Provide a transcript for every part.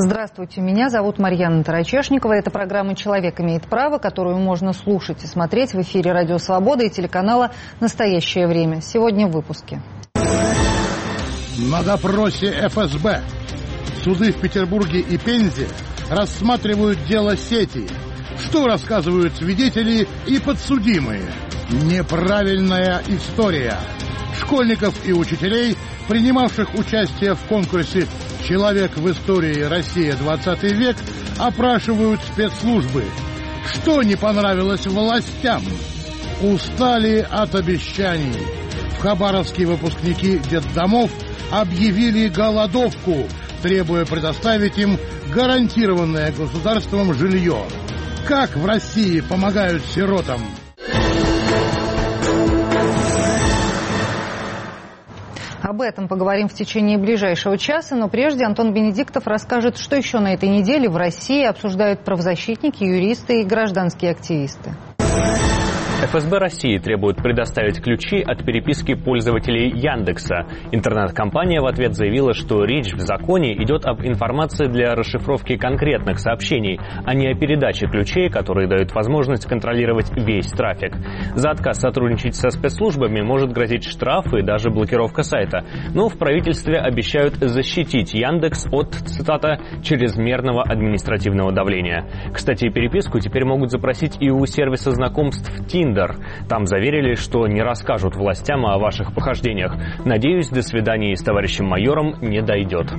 Здравствуйте, меня зовут Марьяна Тарачешникова. Это программа «Человек имеет право», которую можно слушать и смотреть в эфире «Радио Свобода» и телеканала «Настоящее время». Сегодня в выпуске. На допросе ФСБ суды в Петербурге и Пензе рассматривают дело сети. Что рассказывают свидетели и подсудимые? Неправильная история. Школьников и учителей, принимавших участие в конкурсе «Человек в истории Россия 20 век», опрашивают спецслужбы. Что не понравилось властям? Устали от обещаний. В Хабаровске выпускники детдомов объявили голодовку, требуя предоставить им гарантированное государством жилье. Как в России помогают сиротам? Об этом поговорим в течение ближайшего часа, но прежде Антон Бенедиктов расскажет, что еще на этой неделе в России обсуждают правозащитники, юристы и гражданские активисты. ФСБ России требует предоставить ключи от переписки пользователей Яндекса. Интернет-компания в ответ заявила, что речь в законе идет об информации для расшифровки конкретных сообщений, а не о передаче ключей, которые дают возможность контролировать весь трафик. За отказ сотрудничать со спецслужбами может грозить штраф и даже блокировка сайта. Но в правительстве обещают защитить Яндекс от, цитата, чрезмерного административного давления. Кстати, переписку теперь могут запросить и у сервиса знакомств Tinder, Тиндер. Там заверили, что не расскажут властям о ваших похождениях. Надеюсь, до свидания с товарищем майором не дойдет.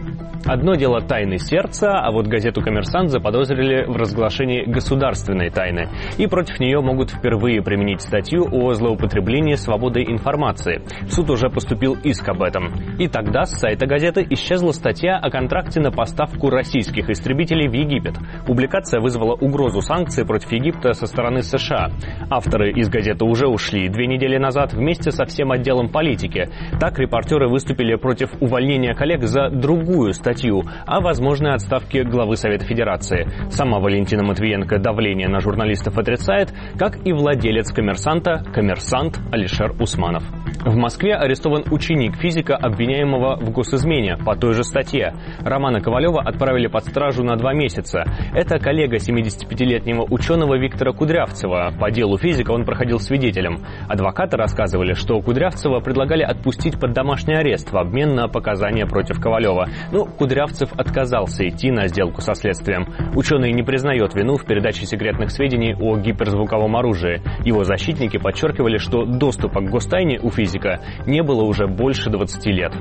Одно дело тайны сердца, а вот газету «Коммерсант» заподозрили в разглашении государственной тайны. И против нее могут впервые применить статью о злоупотреблении свободой информации. Суд уже поступил иск об этом. И тогда с сайта газеты исчезла статья о контракте на поставку российских истребителей в Египет. Публикация вызвала угрозу санкций против Египта со стороны США. Авторы из газеты уже ушли две недели назад вместе со всем отделом политики. Так репортеры выступили против увольнения коллег за другую статью о возможной отставке главы Совета Федерации. Сама Валентина Матвиенко давление на журналистов отрицает, как и владелец коммерсанта, коммерсант Алишер Усманов. В Москве арестован ученик физика, обвиняемого в госизмене по той же статье. Романа Ковалева отправили под стражу на два месяца. Это коллега 75-летнего ученого Виктора Кудрявцева. По делу физика он проходил свидетелем. Адвокаты рассказывали, что Кудрявцева предлагали отпустить под домашний арест в обмен на показания против Ковалева. Но Кудрявцев отказался идти на сделку со следствием. Ученый не признает вину в передаче секретных сведений о гиперзвуковом оружии. Его защитники подчеркивали, что доступа к гостайне у физика не было уже больше 20 лет.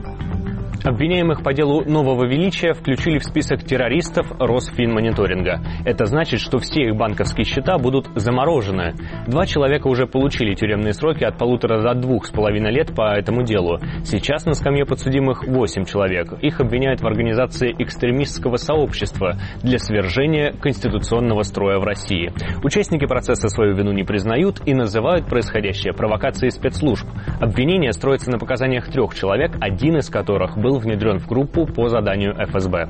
Обвиняемых по делу нового величия включили в список террористов Росфинмониторинга. Это значит, что все их банковские счета будут заморожены. Два человека уже получили тюремные сроки от полутора до двух с половиной лет по этому делу. Сейчас на скамье подсудимых восемь человек. Их обвиняют в организации экстремистского сообщества для свержения конституционного строя в России. Участники процесса свою вину не признают и называют происходящее провокацией спецслужб. Обвинение строится на показаниях трех человек, один из которых был внедрен в группу по заданию ФСБ.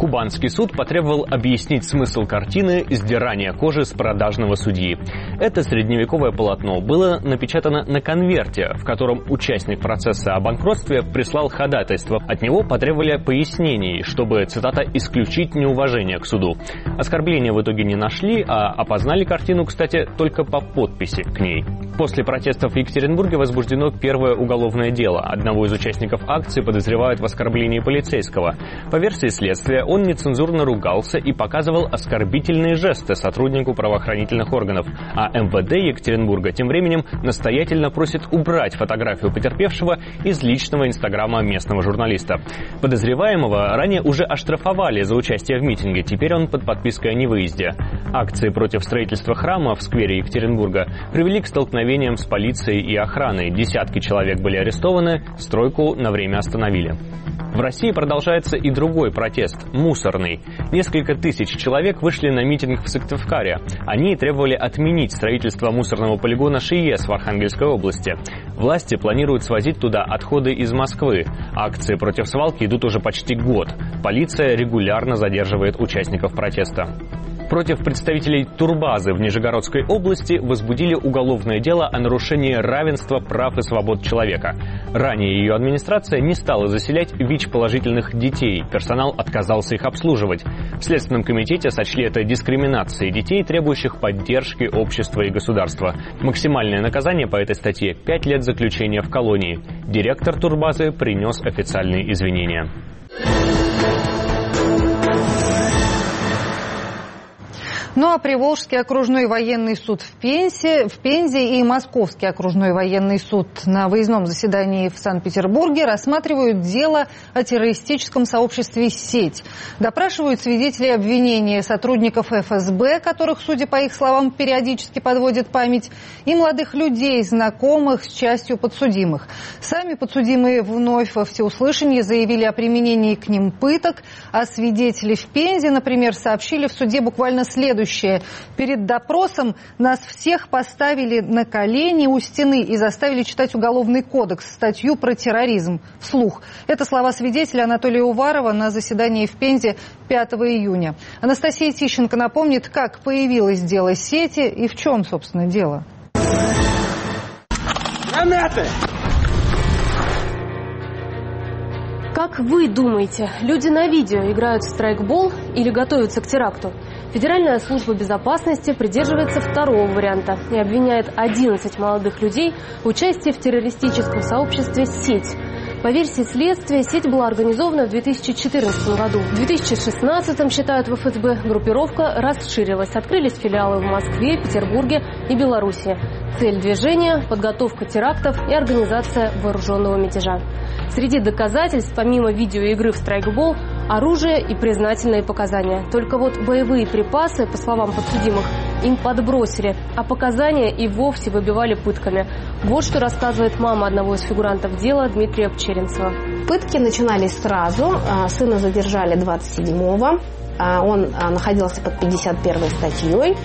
Кубанский суд потребовал объяснить смысл картины «Сдирание кожи с продажного судьи». Это средневековое полотно было напечатано на конверте, в котором участник процесса о банкротстве прислал ходатайство. От него потребовали пояснений, чтобы, цитата, «исключить неуважение к суду». Оскорбления в итоге не нашли, а опознали картину, кстати, только по подписи к ней. После протестов в Екатеринбурге возбуждено первое уголовное дело. Одного из участников акции подозревают в оскорблении полицейского. По версии следствия, он нецензурно ругался и показывал оскорбительные жесты сотруднику правоохранительных органов, а МВД Екатеринбурга тем временем настоятельно просит убрать фотографию потерпевшего из личного инстаграма местного журналиста. Подозреваемого ранее уже оштрафовали за участие в митинге, теперь он под подпиской о невыезде. Акции против строительства храма в сквере Екатеринбурга привели к столкновениям с полицией и охраной. Десятки человек были арестованы, стройку на время остановили. В России продолжается и другой протест – мусорный. Несколько тысяч человек вышли на митинг в Сыктывкаре. Они требовали отменить строительство мусорного полигона ШИЕС в Архангельской области. Власти планируют свозить туда отходы из Москвы. Акции против свалки идут уже почти год. Полиция регулярно задерживает участников протеста. Против представителей турбазы в Нижегородской области возбудили уголовное дело о нарушении равенства прав и свобод человека. Ранее ее администрация не стала заселять ВИЧ-положительных детей. Персонал отказался их обслуживать. В Следственном комитете сочли это дискриминацией детей, требующих поддержки общества и государства. Максимальное наказание по этой статье – 5 лет заключения в колонии. Директор турбазы принес официальные извинения. Ну а Приволжский окружной военный суд в Пензе, в Пензе и Московский окружной военный суд на выездном заседании в Санкт-Петербурге рассматривают дело о террористическом сообществе «Сеть». Допрашивают свидетелей обвинения сотрудников ФСБ, которых, судя по их словам, периодически подводит память, и молодых людей, знакомых с частью подсудимых. Сами подсудимые вновь во всеуслышание заявили о применении к ним пыток, а свидетели в Пензе, например, сообщили в суде буквально следующее следующее. Перед допросом нас всех поставили на колени у стены и заставили читать Уголовный кодекс, статью про терроризм вслух. Это слова свидетеля Анатолия Уварова на заседании в Пензе 5 июня. Анастасия Тищенко напомнит, как появилось дело сети и в чем, собственно, дело. Гранаты! Как вы думаете, люди на видео играют в страйкбол или готовятся к теракту? Федеральная служба безопасности придерживается второго варианта и обвиняет 11 молодых людей в участии в террористическом сообществе «Сеть». По версии следствия, сеть была организована в 2014 году. В 2016, считают в ФСБ, группировка расширилась. Открылись филиалы в Москве, Петербурге и Беларуси. Цель движения – подготовка терактов и организация вооруженного мятежа. Среди доказательств, помимо видеоигры в страйкбол, оружие и признательные показания. Только вот боевые припасы, по словам подсудимых, им подбросили, а показания и вовсе выбивали пытками. Вот что рассказывает мама одного из фигурантов дела Дмитрия Пчеринцева. Пытки начинались сразу. А, сына задержали 27-го. А, он а, находился под 51 статьей,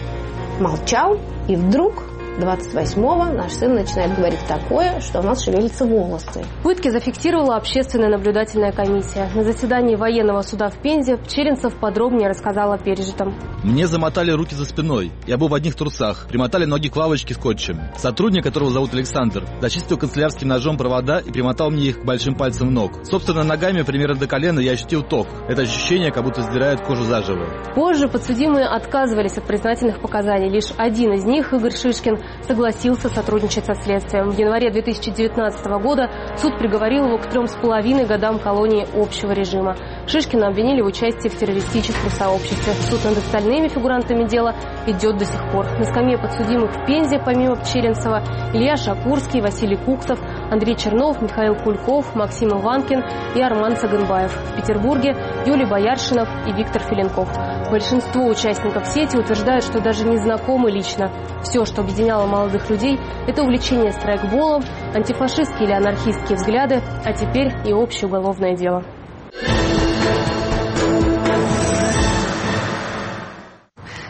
молчал, и вдруг 28-го наш сын начинает говорить такое, что у нас шевелятся волосы. Пытки зафиксировала общественная наблюдательная комиссия. На заседании военного суда в Пензе Черенцев подробнее рассказал о пережитом. Мне замотали руки за спиной. Я был в одних трусах. Примотали ноги к лавочке скотчем. Сотрудник, которого зовут Александр, зачистил канцелярским ножом провода и примотал мне их к большим пальцам ног. Собственно, ногами примерно до колена я ощутил ток. Это ощущение, как будто сдирают кожу заживо. Позже подсудимые отказывались от признательных показаний. Лишь один из них, Игорь Шишкин, согласился сотрудничать со следствием. В январе 2019 года суд приговорил его к трем с половиной годам колонии общего режима. Шишкина обвинили в участии в террористическом сообществе. Суд над остальными фигурантами дела идет до сих пор. На скамье подсудимых в Пензе, помимо Пчеринцева, Илья Шакурский, Василий Куксов, Андрей Чернов, Михаил Кульков, Максим Иванкин и Арман Цаганбаев. В Петербурге Юлий Бояршинов и Виктор Филенков. Большинство участников сети утверждают, что даже не знакомы лично. Все, что объединяло молодых людей, это увлечение страйкболом, антифашистские или анархистские взгляды, а теперь и общее уголовное дело.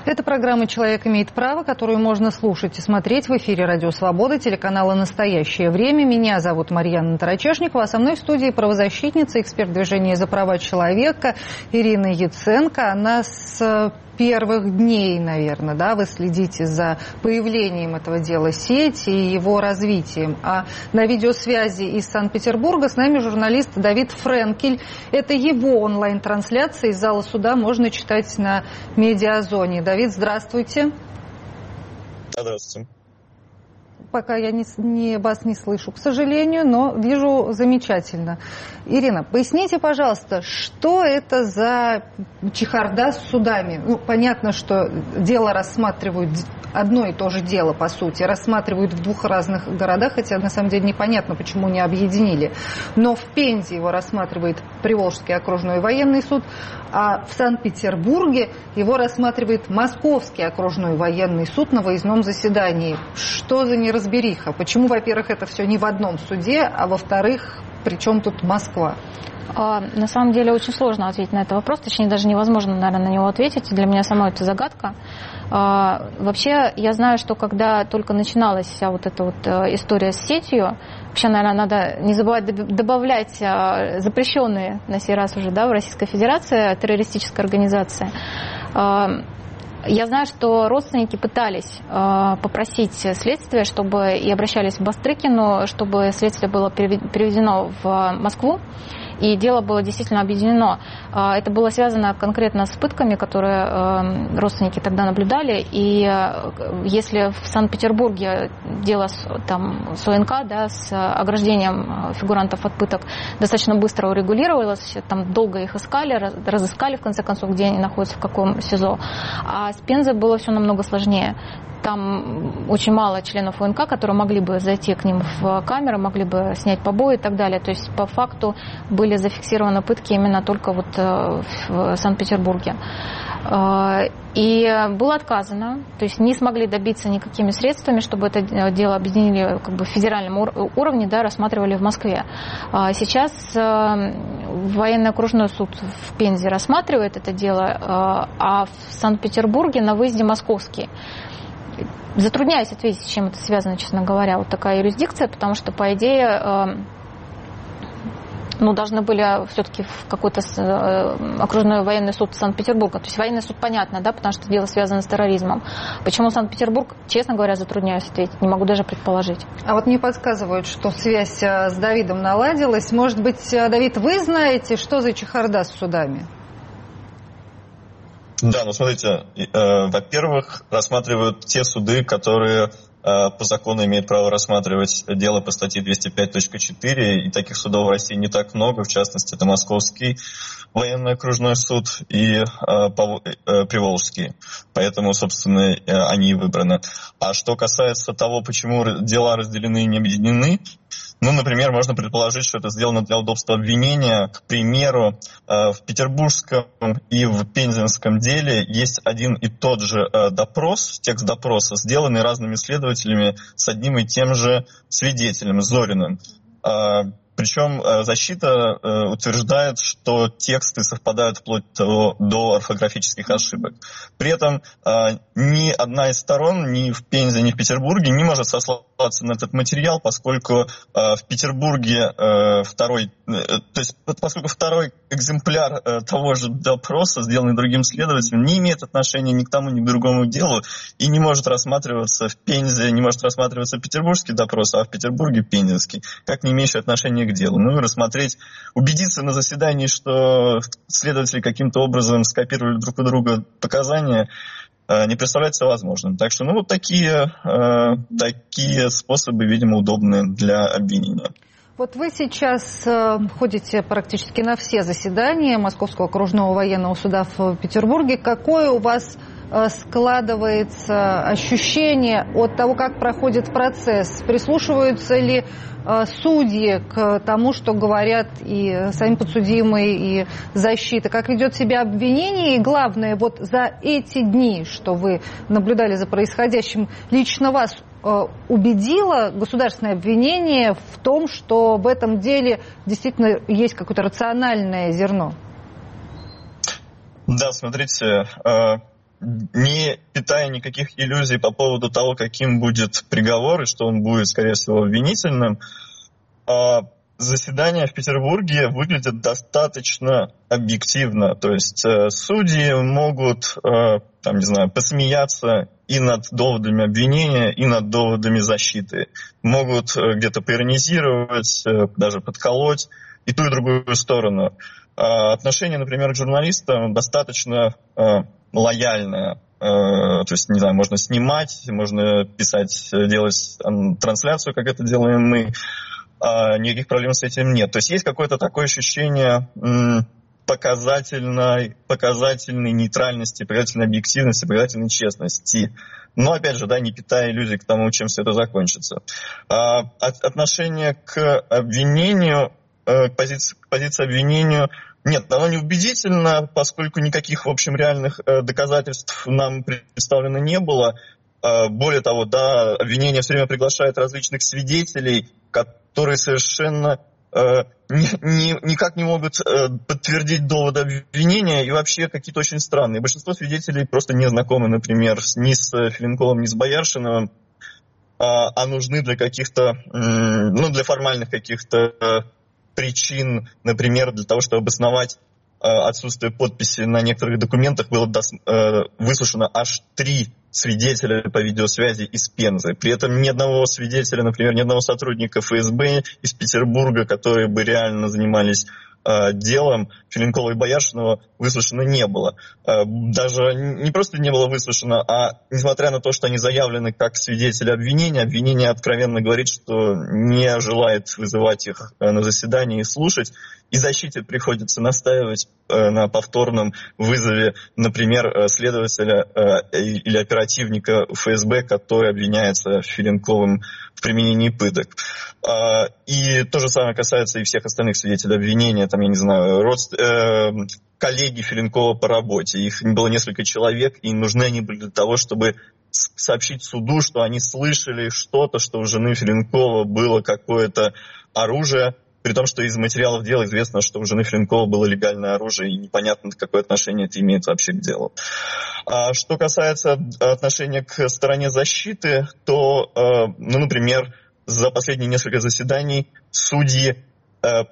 Это программа «Человек имеет право», которую можно слушать и смотреть в эфире «Радио Свобода», телеканала «Настоящее время». Меня зовут Марьяна Тарачешникова, а со мной в студии правозащитница, эксперт движения за права человека Ирина Яценко. Она с первых дней, наверное, да, вы следите за появлением этого дела сети и его развитием. А на видеосвязи из Санкт-Петербурга с нами журналист Давид Френкель. Это его онлайн-трансляция из зала суда можно читать на медиазоне. Давид, здравствуйте. Здравствуйте пока я не, не, вас не слышу, к сожалению, но вижу замечательно. Ирина, поясните, пожалуйста, что это за чехарда с судами? Ну, понятно, что дело рассматривают одно и то же дело, по сути, рассматривают в двух разных городах, хотя на самом деле непонятно, почему не объединили. Но в Пензе его рассматривает Приволжский окружной военный суд, а в Санкт-Петербурге его рассматривает Московский окружной военный суд на выездном заседании. Что за неразбериха? Почему, во-первых, это все не в одном суде, а во-вторых, при чем тут Москва? А, на самом деле очень сложно ответить на этот вопрос, точнее даже невозможно, наверное, на него ответить. Для меня самой это загадка. А, вообще, я знаю, что когда только начиналась вся вот эта вот э, история с сетью, вообще, наверное, надо не забывать добавлять а, запрещенные на сей раз уже да, в Российской Федерации террористическая организация Я знаю, что родственники пытались э, попросить следствие, чтобы и обращались в Бастрыкину, чтобы следствие было переведено в Москву и дело было действительно объединено. А, это было связано конкретно с пытками, которые эм, родственники тогда наблюдали, и э, если в Санкт-Петербурге дело с, там, с ОНК, да, с ограждением э, фигурантов от пыток достаточно быстро урегулировалось, там долго их искали, разыскали в конце концов, где они находятся, в каком СИЗО, а с Пензой было все намного сложнее. Там очень мало членов УНК, которые могли бы зайти к ним в камеру, могли бы снять побои и так далее. То есть по факту были зафиксированы пытки именно только вот э, в Санкт-Петербурге. Э, и было отказано, то есть не смогли добиться никакими средствами, чтобы это дело объединили как бы в федеральном уровне, да, рассматривали в Москве. А сейчас э, военный окружной суд в Пензе рассматривает это дело, а в Санкт-Петербурге на выезде московский. Затрудняюсь ответить, с чем это связано, честно говоря, вот такая юрисдикция, потому что, по идее, ну, должны были все-таки в какой-то э, окружной военный суд Санкт-Петербурга. То есть военный суд понятно, да, потому что дело связано с терроризмом. Почему Санкт-Петербург, честно говоря, затрудняюсь ответить, не могу даже предположить. А вот мне подсказывают, что связь э, с Давидом наладилась. Может быть, э, Давид, вы знаете, что за чехарда с судами? Да, ну смотрите, э, во-первых, рассматривают те суды, которые по закону имеют право рассматривать дело по статье 205.4, и таких судов в России не так много, в частности, это Московский военный окружной суд и э, э, Приволжский. Поэтому, собственно, э, они выбраны. А что касается того, почему дела разделены и не объединены, ну, например, можно предположить, что это сделано для удобства обвинения. К примеру, э, в петербургском и в пензенском деле есть один и тот же э, допрос, текст допроса, сделанный разными следователями с одним и тем же свидетелем, Зориным. А, причем э, защита э, утверждает, что тексты совпадают вплоть до, орфографических ошибок. При этом э, ни одна из сторон, ни в Пензе, ни в Петербурге не может сослаться на этот материал, поскольку в Петербурге второй, то есть поскольку второй экземпляр того же допроса, сделанный другим следователем, не имеет отношения ни к тому, ни к другому делу и не может рассматриваться в Пензе, не может рассматриваться петербургский допрос, а в Петербурге пензенский, как не имеющий отношения к делу. Ну и рассмотреть, убедиться на заседании, что следователи каким-то образом скопировали друг у друга показания, э, не представляется возможным. Так что, ну, вот такие, э, такие способы, видимо, удобны для обвинения. Вот вы сейчас э, ходите практически на все заседания Московского окружного военного суда в Петербурге. Какое у вас складывается ощущение от того, как проходит процесс? Прислушиваются ли э, судьи к тому, что говорят и сами подсудимые, и защита? Как ведет себя обвинение? И главное, вот за эти дни, что вы наблюдали за происходящим, лично вас э, убедило государственное обвинение в том, что в этом деле действительно есть какое-то рациональное зерно? Да, смотрите, не питая никаких иллюзий по поводу того, каким будет приговор и что он будет, скорее всего, обвинительным, а, заседания в Петербурге выглядят достаточно объективно. То есть э, судьи могут, э, там, не знаю, посмеяться и над доводами обвинения, и над доводами защиты. Могут э, где-то поиронизировать, даже подколоть и ту, и другую сторону. А отношение, например, к журналистам достаточно лояльная. Э, то есть, не знаю, можно снимать, можно писать, делать трансляцию, как это делаем мы. А никаких проблем с этим нет. То есть есть какое-то такое ощущение показательной, показательной нейтральности, показательной объективности, показательной честности. Но, опять же, да, не питая иллюзий к тому, чем все это закончится. А, отношение к обвинению, э, к позиции, к позиции обвинению нет, оно не убедительно, поскольку никаких, в общем, реальных э, доказательств нам представлено не было. Э, более того, да, обвинение все время приглашает различных свидетелей, которые совершенно э, ни, ни, никак не могут э, подтвердить доводы обвинения и вообще какие-то очень странные. Большинство свидетелей просто не знакомы, например, ни с Филинковым, ни с Бояршиновым, а, а нужны для каких-то, ну, для формальных каких-то э, причин, например, для того, чтобы обосновать отсутствия подписи на некоторых документах было выслушано аж три свидетеля по видеосвязи из Пензы. При этом ни одного свидетеля, например, ни одного сотрудника ФСБ из Петербурга, которые бы реально занимались Э, делом Филинкова и Бояршинова выслушано не было. Э, даже не просто не было выслушано, а несмотря на то, что они заявлены как свидетели обвинения, обвинение откровенно говорит, что не желает вызывать их э, на заседание и слушать, и защите приходится настаивать на повторном вызове, например, следователя или оперативника ФСБ, который обвиняется Филинковым в применении пыток. А, и то же самое касается и всех остальных свидетелей обвинения, там, я не знаю, родств... э, коллеги Филинкова по работе. Их было несколько человек, и нужны они были для того, чтобы сообщить суду, что они слышали что-то, что у жены Филинкова было какое-то оружие, при том, что из материалов дела известно, что у жены Флинкова было легальное оружие, и непонятно, какое отношение это имеет вообще к делу. А что касается отношения к стороне защиты, то, э, ну, например, за последние несколько заседаний судьи э,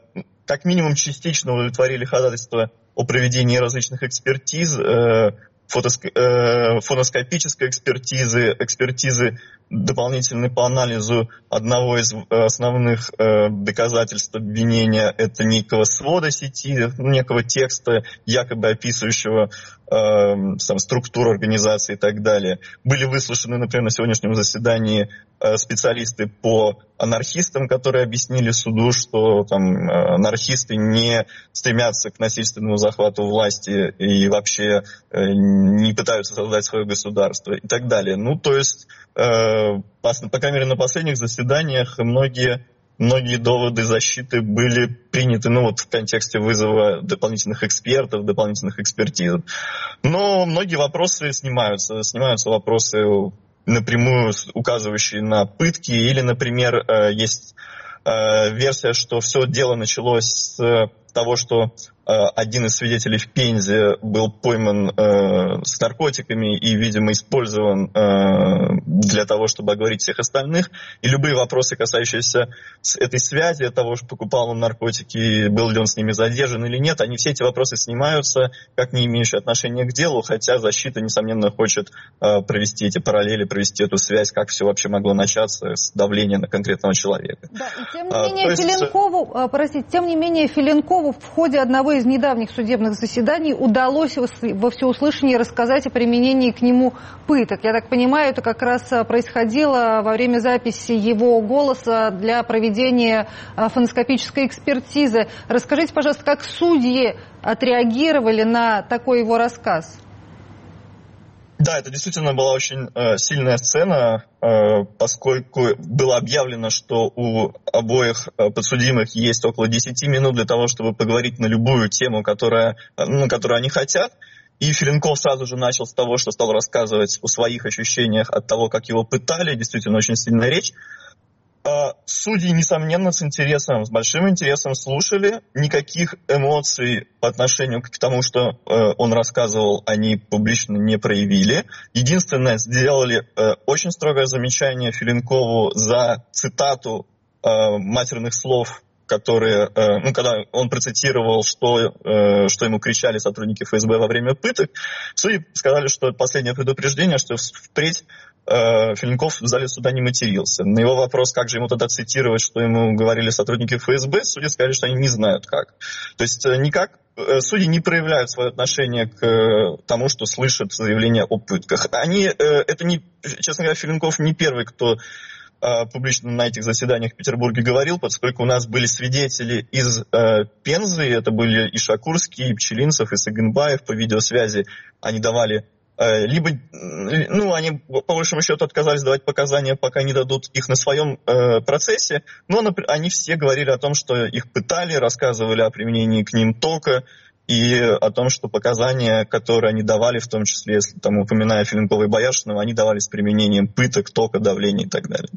как минимум частично удовлетворили ходатайство о проведении различных экспертиз, э, фоноскопической экспертизы, экспертизы дополнительный по анализу одного из э, основных э, доказательств обвинения это некого свода сети, некого текста, якобы описывающего э, сам, структуру организации и так далее. Были выслушаны, например, на сегодняшнем заседании э, специалисты по анархистам, которые объяснили суду, что там, э, анархисты не стремятся к насильственному захвату власти и вообще э, не пытаются создать свое государство и так далее. Ну, то есть Э, по, крайней мере, на последних заседаниях многие, многие доводы защиты были приняты ну, вот в контексте вызова дополнительных экспертов, дополнительных экспертиз. Но многие вопросы снимаются. Снимаются вопросы напрямую указывающие на пытки, или, например, э, есть э, версия, что все дело началось с того, что Э, один из свидетелей в Пензе был пойман э, с наркотиками и, видимо, использован э, для того, чтобы оговорить всех остальных. И любые вопросы, касающиеся этой связи, того, что покупал он наркотики, был ли он с ними задержан или нет, они все эти вопросы снимаются, как не имеющие отношения к делу, хотя защита, несомненно, хочет э, провести эти параллели, провести эту связь, как все вообще могло начаться с давления на конкретного человека. Да, и тем не а, менее, а, Филенкову, есть... простите, тем не менее, Филенкову в ходе одного из недавних судебных заседаний удалось во всеуслышание рассказать о применении к нему пыток. Я так понимаю, это как раз а, происходило во время записи его голоса для проведения а, фоноскопической экспертизы. Расскажите, пожалуйста, как судьи отреагировали на такой его рассказ? Да, это действительно была очень э, сильная сцена, э, поскольку было объявлено, что у обоих э, подсудимых есть около 10 минут для того, чтобы поговорить на любую тему, которая, э, ну, которую они хотят. И Филинков сразу же начал с того, что стал рассказывать о своих ощущениях от того, как его пытали. Действительно, очень сильная речь. А, судьи, несомненно, с интересом, с большим интересом слушали. Никаких эмоций по отношению к тому, что э, он рассказывал, они публично не проявили. Единственное, сделали э, очень строгое замечание Филинкову за цитату э, матерных слов которые, ну, когда он процитировал, что, что ему кричали сотрудники ФСБ во время пыток, судьи сказали, что последнее предупреждение, что впредь Филинков в зале суда не матерился. На его вопрос, как же ему тогда цитировать, что ему говорили сотрудники ФСБ, судьи сказали, что они не знают как. То есть э, никак э, судьи не проявляют свое отношение к э, тому, что слышат заявления о пытках. Они, это не, честно говоря, Филинков не первый, кто публично на этих заседаниях в Петербурге говорил, поскольку у нас были свидетели из э, Пензы, это были и Шакурский, и Пчелинцев, и Сагенбаев по видеосвязи, они давали Э, либо, ну, они по большему счету отказались давать показания, пока не дадут их на своем э, процессе, но они все говорили о том, что их пытали, рассказывали о применении к ним тока и о том, что показания, которые они давали, в том числе, если там упоминая Филинкова и Бояршинова, они давали с применением пыток, тока, давления и так далее.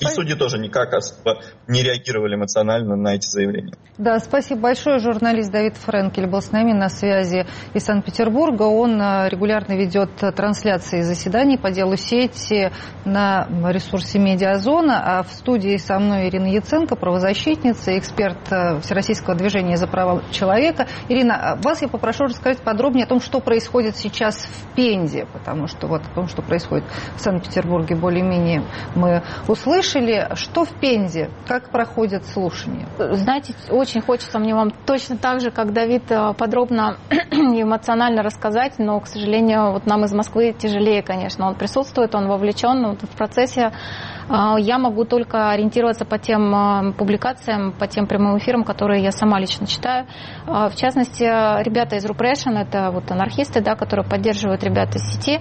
И судьи тоже никак особо не реагировали эмоционально на эти заявления. Да, спасибо большое. Журналист Давид Френкель был с нами на связи из Санкт-Петербурга. Он э, регулярно ведет трансляции заседаний по делу сети на ресурсе «Медиазона». А в студии со мной Ирина Яценко, правозащитница, эксперт э, Всероссийского движения за права человека. Ирина, а вас я попрошу рассказать подробнее о том, что происходит сейчас в Пензе, потому что вот о том, что происходит в Санкт-Петербурге, более-менее мы услышали. Что в Пензе? Как проходят слушания? Знаете, очень хочется мне вам точно так же, как Давид, э, подробно и эмоционально рассказать, но, к сожалению, вот нам из Москвы тяжелее, конечно. Он присутствует, он вовлечен вот в процессе. Э, я могу только ориентироваться по тем э, публикациям, по тем прямым эфирам, которые я сама лично читаю. В частности, ребята из Rupression, это вот анархисты, да, которые поддерживают ребят из сети,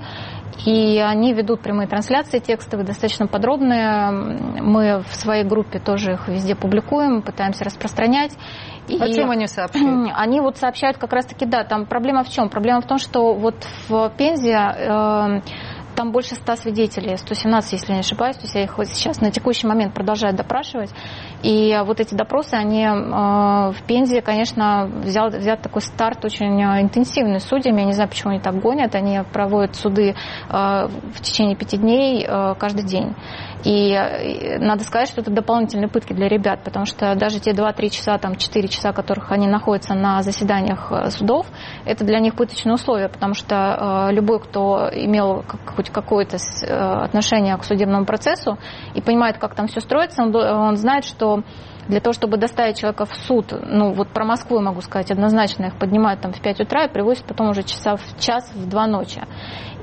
и они ведут прямые трансляции текстовые, достаточно подробные. Мы в своей группе тоже их везде публикуем, пытаемся распространять. И О чем они сообщают? Они вот сообщают как раз-таки, да, там проблема в чем? Проблема в том, что вот в Пензе э, там больше 100 свидетелей, 117, если не ошибаюсь, то есть я их вот сейчас на текущий момент продолжаю допрашивать. И вот эти допросы, они э, в Пензе, конечно, взял, взят такой старт очень э, интенсивный судьями. Я не знаю, почему они так гонят. Они проводят суды э, в течение пяти дней э, каждый день. И э, надо сказать, что это дополнительные пытки для ребят, потому что даже те 2-3 часа, там 4 часа, которых они находятся на заседаниях э, судов, это для них пыточные условия, потому что э, любой, кто имел хоть какое-то отношение к судебному процессу и понимает, как там все строится, он, он знает, что для того, чтобы доставить человека в суд, ну вот про Москву могу сказать однозначно, их поднимают там в 5 утра и привозят потом уже часа в час, в 2 ночи.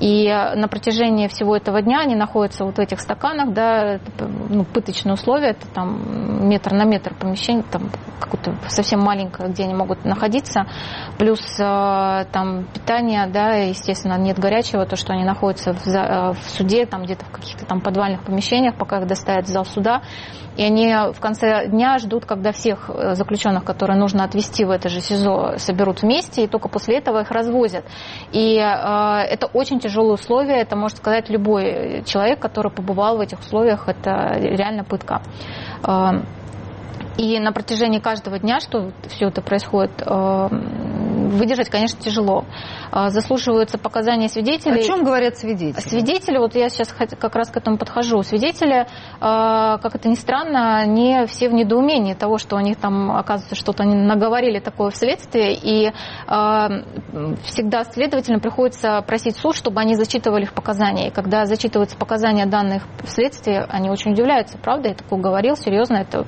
И на протяжении всего этого дня они находятся вот в этих стаканах, да, ну, пыточные условия, это там метр на метр помещение, там какое-то совсем маленькое, где они могут находиться, плюс э, там питание, да, естественно, нет горячего, то, что они находятся в, э, в суде, там где-то в каких-то там подвальных помещениях, пока их доставят в зал суда, и они в конце дня ждут, когда всех э, заключенных, которые нужно отвезти в это же СИЗО, соберут вместе, и только после этого их развозят. И э, это очень тяжелые условия, это может сказать любой человек, который побывал в этих условиях, это реально пытка. Э, и на протяжении каждого дня, что все это происходит, э, выдержать, конечно, тяжело. А, заслуживаются показания свидетелей. О чем говорят свидетели? Свидетели, вот я сейчас как раз к этому подхожу. Свидетели, а, как это ни странно, они все в недоумении того, что у них там, оказывается, что-то они наговорили такое в следствии, и а, всегда следователям приходится просить суд, чтобы они зачитывали их показания. И когда зачитываются показания данных в следствии, они очень удивляются, правда, я такое говорил, серьезно, это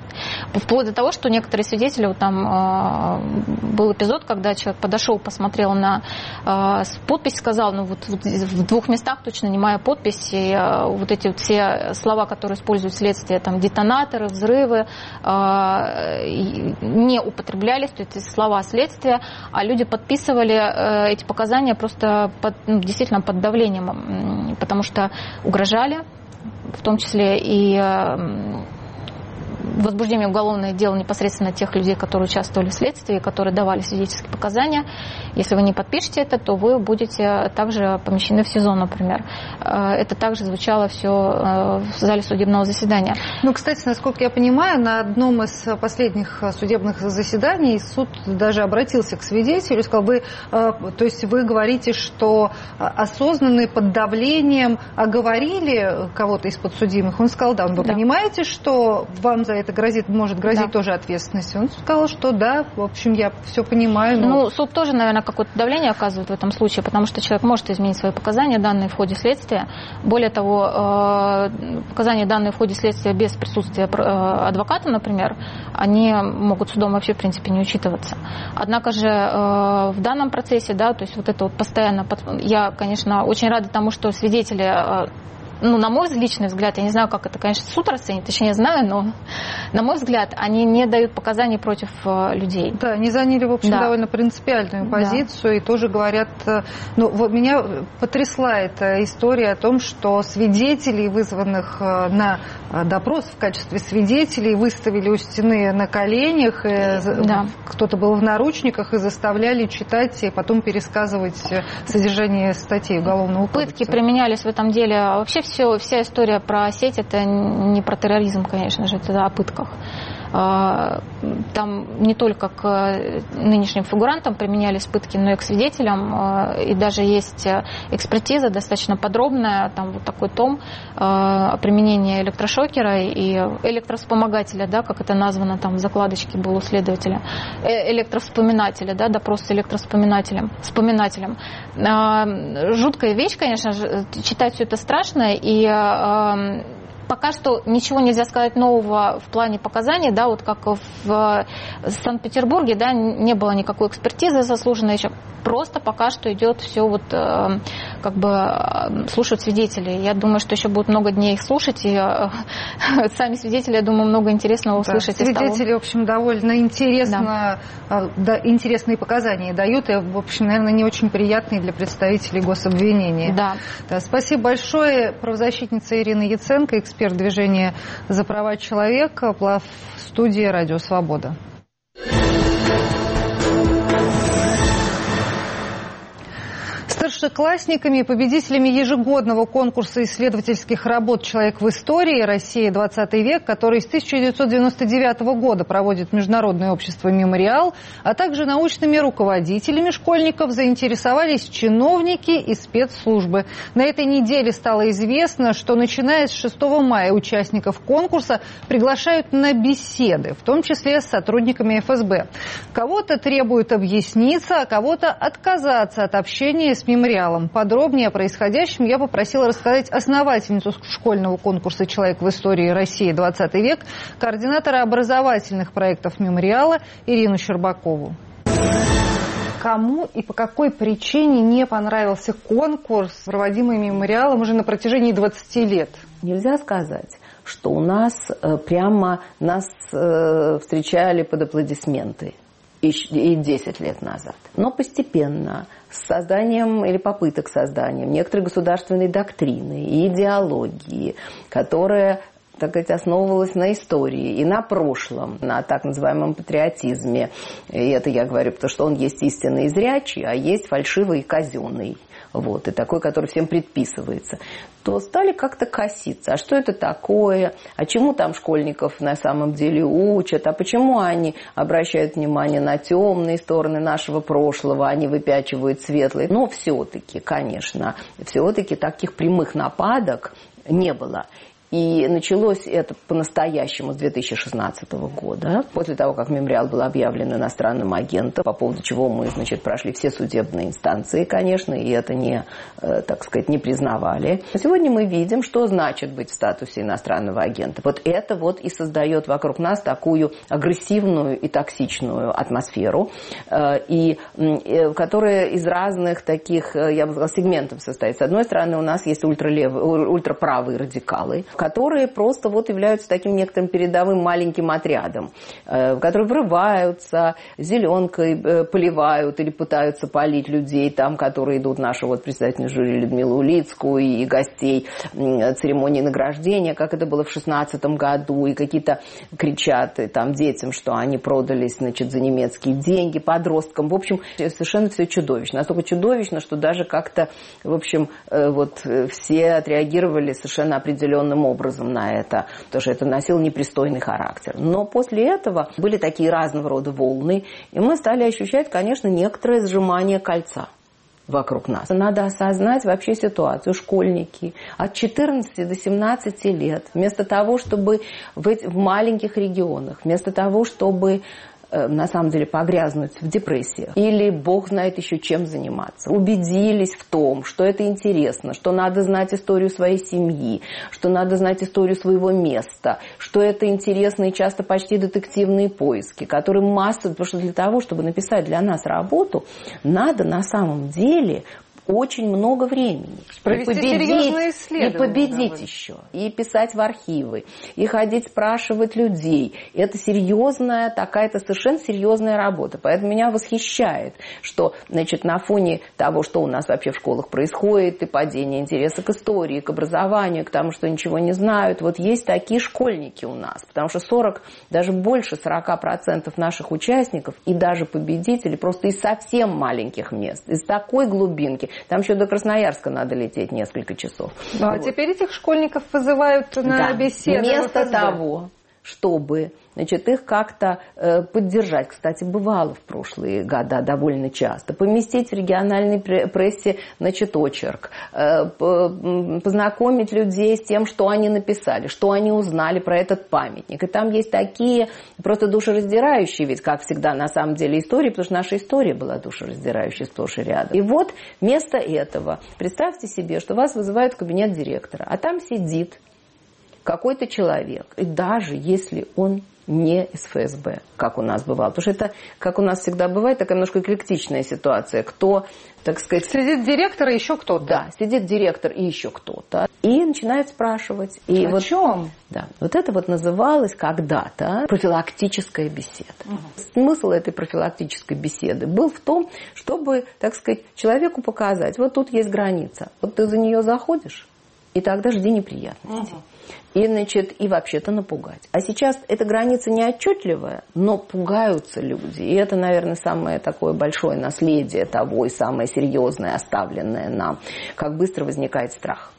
вплоть до того, что некоторые свидетели, вот там был эпизод, когда человек подошел, посмотрел на э, подпись, сказал, ну вот, вот в двух местах точно не моя подпись, и э, вот эти вот все слова, которые используют следствие, там детонаторы, взрывы, э, не употреблялись, то есть слова следствия, а люди подписывали э, эти показания просто под, ну, действительно под давлением, потому что угрожали, в том числе и э, возбуждение уголовное дело непосредственно тех людей, которые участвовали в следствии, которые давали свидетельские показания. Если вы не подпишете это, то вы будете также помещены в СИЗО, например. Э, это также звучало все э, в зале судебного заседания. Ну, кстати, насколько я понимаю, на одном из последних судебных заседаний суд даже обратился к свидетелю и сказал, вы, э, то есть вы говорите, что осознанные под давлением оговорили кого-то из подсудимых. Он сказал, да, вы да. понимаете, что вам за это грозит, может грозить да. тоже ответственность. Он сказал, что да, в общем, я все понимаю. Но... Ну, суд тоже, наверное, какое-то давление оказывает в этом случае, потому что человек может изменить свои показания, данные в ходе следствия. Более того, э, показания, данные в ходе следствия без присутствия э, адвоката, например, они могут судом вообще, в принципе, не учитываться. Однако же э, в данном процессе, да, то есть вот это вот постоянно, я, конечно, очень рада тому, что свидетели ну, на мой личный взгляд, я не знаю, как это, конечно, суд расценит, точнее, знаю, но, на мой взгляд, они не дают показаний против э, людей. Да, они заняли, в общем, да. довольно принципиальную позицию да. и тоже говорят, э, ну, вот меня потрясла эта история о том, что свидетелей, вызванных э, на допрос в качестве свидетелей, выставили у стены на коленях, да. кто-то был в наручниках и заставляли читать и потом пересказывать содержание статей Уголовного кодекса. Пытки применялись в этом деле вообще все, вся история про сеть это не про терроризм, конечно же, это о пытках. А, там не только к э, нынешним фигурантам применялись пытки, но и к свидетелям. А, и даже есть э, экспертиза достаточно подробная, там вот такой том а, о применении электрошокера и электроспомогателя, да, как это названо там в закладочке был у следователя, э, электровспоминателя, да, допрос с электроспоминателем, вспоминателем. Жуткая вещь, конечно, читать все это страшно, и пока что ничего нельзя сказать нового в плане показаний, да, вот как в э, Санкт-Петербурге, да, не было никакой экспертизы заслуженной еще просто пока что идет все вот э, как бы э, слушают свидетели. Я думаю, что еще будет много дней их слушать, и сами свидетели, я думаю, много интересного услышать. Да, свидетели, в общем, довольно интересно, да. Да, интересные показания дают, и, в общем, наверное, не очень приятные для представителей гособвинения. Да. да спасибо большое. Правозащитница Ирина Яценко, эксперт движения за права человека, плав студии «Радио Свобода». Старшеклассниками и победителями ежегодного конкурса исследовательских работ «Человек в истории. Россия. 20 век», который с 1999 года проводит Международное общество «Мемориал», а также научными руководителями школьников заинтересовались чиновники и спецслужбы. На этой неделе стало известно, что начиная с 6 мая участников конкурса приглашают на беседы, в том числе с сотрудниками ФСБ. Кого-то требуют объясниться, а кого-то отказаться от общения с мемориалом мемориалом. Подробнее о происходящем я попросила рассказать основательницу школьного конкурса «Человек в истории России 20 век», координатора образовательных проектов мемориала Ирину Щербакову. Кому и по какой причине не понравился конкурс, проводимый мемориалом уже на протяжении 20 лет? Нельзя сказать что у нас э, прямо нас э, встречали под аплодисменты и 10 лет назад. Но постепенно с созданием или попыток создания некоторой государственной доктрины и идеологии, которая так сказать, основывалась на истории и на прошлом, на так называемом патриотизме. И это я говорю, потому что он есть истинный и зрячий, а есть фальшивый и казенный вот, и такой, который всем предписывается, то стали как-то коситься. А что это такое? А чему там школьников на самом деле учат? А почему они обращают внимание на темные стороны нашего прошлого, они выпячивают светлые? Но все-таки, конечно, все-таки таких прямых нападок не было. И началось это по-настоящему с 2016 года, после того, как мемориал был объявлен иностранным агентом, по поводу чего мы, значит, прошли все судебные инстанции, конечно, и это не, э, так сказать, не признавали. сегодня мы видим, что значит быть в статусе иностранного агента. Вот это вот и создает вокруг нас такую агрессивную и токсичную атмосферу, э, и э, которая из разных таких, я бы сказала, сегментов состоит. С одной стороны, у нас есть ультраправые радикалы, которые просто вот являются таким некоторым передовым маленьким отрядом, э, которые врываются, зеленкой э, поливают или пытаются полить людей, там, которые идут, нашу вот председательную жюри Людмилу Улицкую и гостей церемонии награждения, как это было в 16 году, и какие-то кричат там детям, что они продались, значит, за немецкие деньги, подросткам. В общем, совершенно все чудовищно. Настолько чудовищно, что даже как-то, в общем, э, вот все отреагировали совершенно определенным образом на это, потому что это носило непристойный характер. Но после этого были такие разного рода волны, и мы стали ощущать, конечно, некоторое сжимание кольца вокруг нас. Надо осознать вообще ситуацию. Школьники от 14 до 17 лет, вместо того, чтобы в, в маленьких регионах, вместо того, чтобы на самом деле погрязнуть в депрессиях или бог знает еще чем заниматься. Убедились в том, что это интересно, что надо знать историю своей семьи, что надо знать историю своего места, что это интересные часто почти детективные поиски, которые масса, потому что для того, чтобы написать для нас работу, надо на самом деле очень много времени. Провести и победить, и победить да, еще, и писать в архивы, и ходить спрашивать людей. Это серьезная, такая-то совершенно серьезная работа. Поэтому меня восхищает, что значит, на фоне того, что у нас вообще в школах происходит, и падение интереса к истории, к образованию, к тому, что ничего не знают, вот есть такие школьники у нас. Потому что 40, даже больше 40% наших участников и даже победителей просто из совсем маленьких мест, из такой глубинки, Там еще до Красноярска надо лететь несколько часов. Ну, а вот. теперь этих школьников вызывают на да. беседу. Вместо того, чтобы значит, их как-то э, поддержать. Кстати, бывало в прошлые года довольно часто. Поместить в региональной прессе значит, очерк, э, познакомить людей с тем, что они написали, что они узнали про этот памятник. И там есть такие просто душераздирающие, ведь, как всегда, на самом деле истории, потому что наша история была душераздирающей сплошь и рядом. И вот вместо этого представьте себе, что вас вызывают в кабинет директора, а там сидит какой-то человек, и даже если он не из ФСБ, как у нас бывало. Потому что это, как у нас всегда бывает, такая немножко эклектичная ситуация. Кто, так сказать... Сидит директор и еще кто-то. Да, сидит директор и еще кто-то. И начинает спрашивать. И О вот, чем? Да, вот это вот называлось когда-то профилактическая беседа. Угу. Смысл этой профилактической беседы был в том, чтобы, так сказать, человеку показать, вот тут есть граница. Вот ты за нее заходишь, и тогда жди неприятностей. Угу и, значит, и вообще-то напугать. А сейчас эта граница не отчетливая, но пугаются люди. И это, наверное, самое такое большое наследие того и самое серьезное, оставленное нам. Как быстро возникает страх.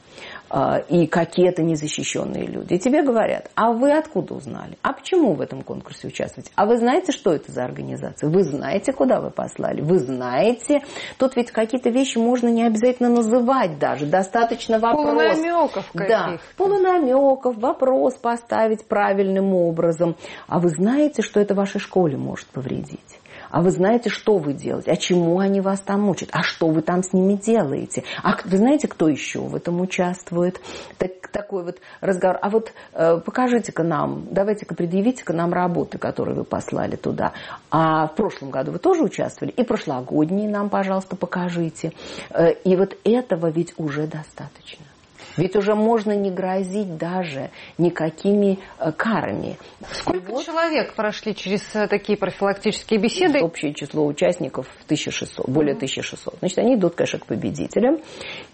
А, и какие-то незащищенные люди. И тебе говорят, а вы откуда узнали? А почему в этом конкурсе участвуете? А вы знаете, что это за организация? Вы знаете, куда вы послали? Вы знаете? Тут ведь какие-то вещи можно не обязательно называть даже. Достаточно вопрос. Полунамеков каких-то. Да, полунамеков, вопрос поставить правильным образом. А вы знаете, что это вашей школе может повредить? А вы знаете, что вы делаете, а чему они вас там учат, а что вы там с ними делаете, а вы знаете, кто еще в этом участвует. Так, такой вот разговор. А вот э, покажите-ка нам, давайте-ка предъявите-ка нам работы, которые вы послали туда. А в прошлом году вы тоже участвовали, и прошлогодние нам, пожалуйста, покажите. Э, и вот этого ведь уже достаточно. Ведь уже можно не грозить даже никакими э, карами. Сколько вот, человек прошли через э, такие профилактические беседы? Общее число участников 1600, более 1600. Значит, они идут, конечно, к победителям.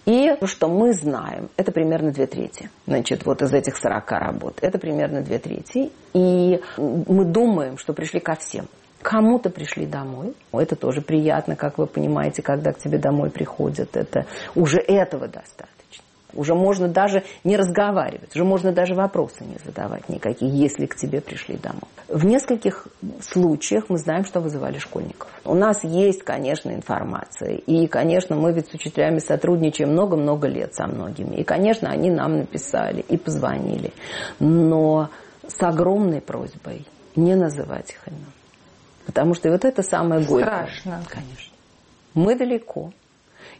И что мы знаем, это примерно две трети. Значит, вот из этих 40 работ, это примерно две трети. И мы думаем, что пришли ко всем. Кому-то пришли домой. Это тоже приятно, как вы понимаете, когда к тебе домой приходят. Это уже этого достаточно. Уже можно даже не разговаривать, уже можно даже вопросы не задавать никакие, если к тебе пришли домой. В нескольких случаях мы знаем, что вызывали школьников. У нас есть, конечно, информация. И, конечно, мы ведь с учителями сотрудничаем много-много лет со многими. И, конечно, они нам написали и позвонили. Но с огромной просьбой не называть их имен. Потому что вот это самое горькое. Страшно. Конечно. Мы далеко.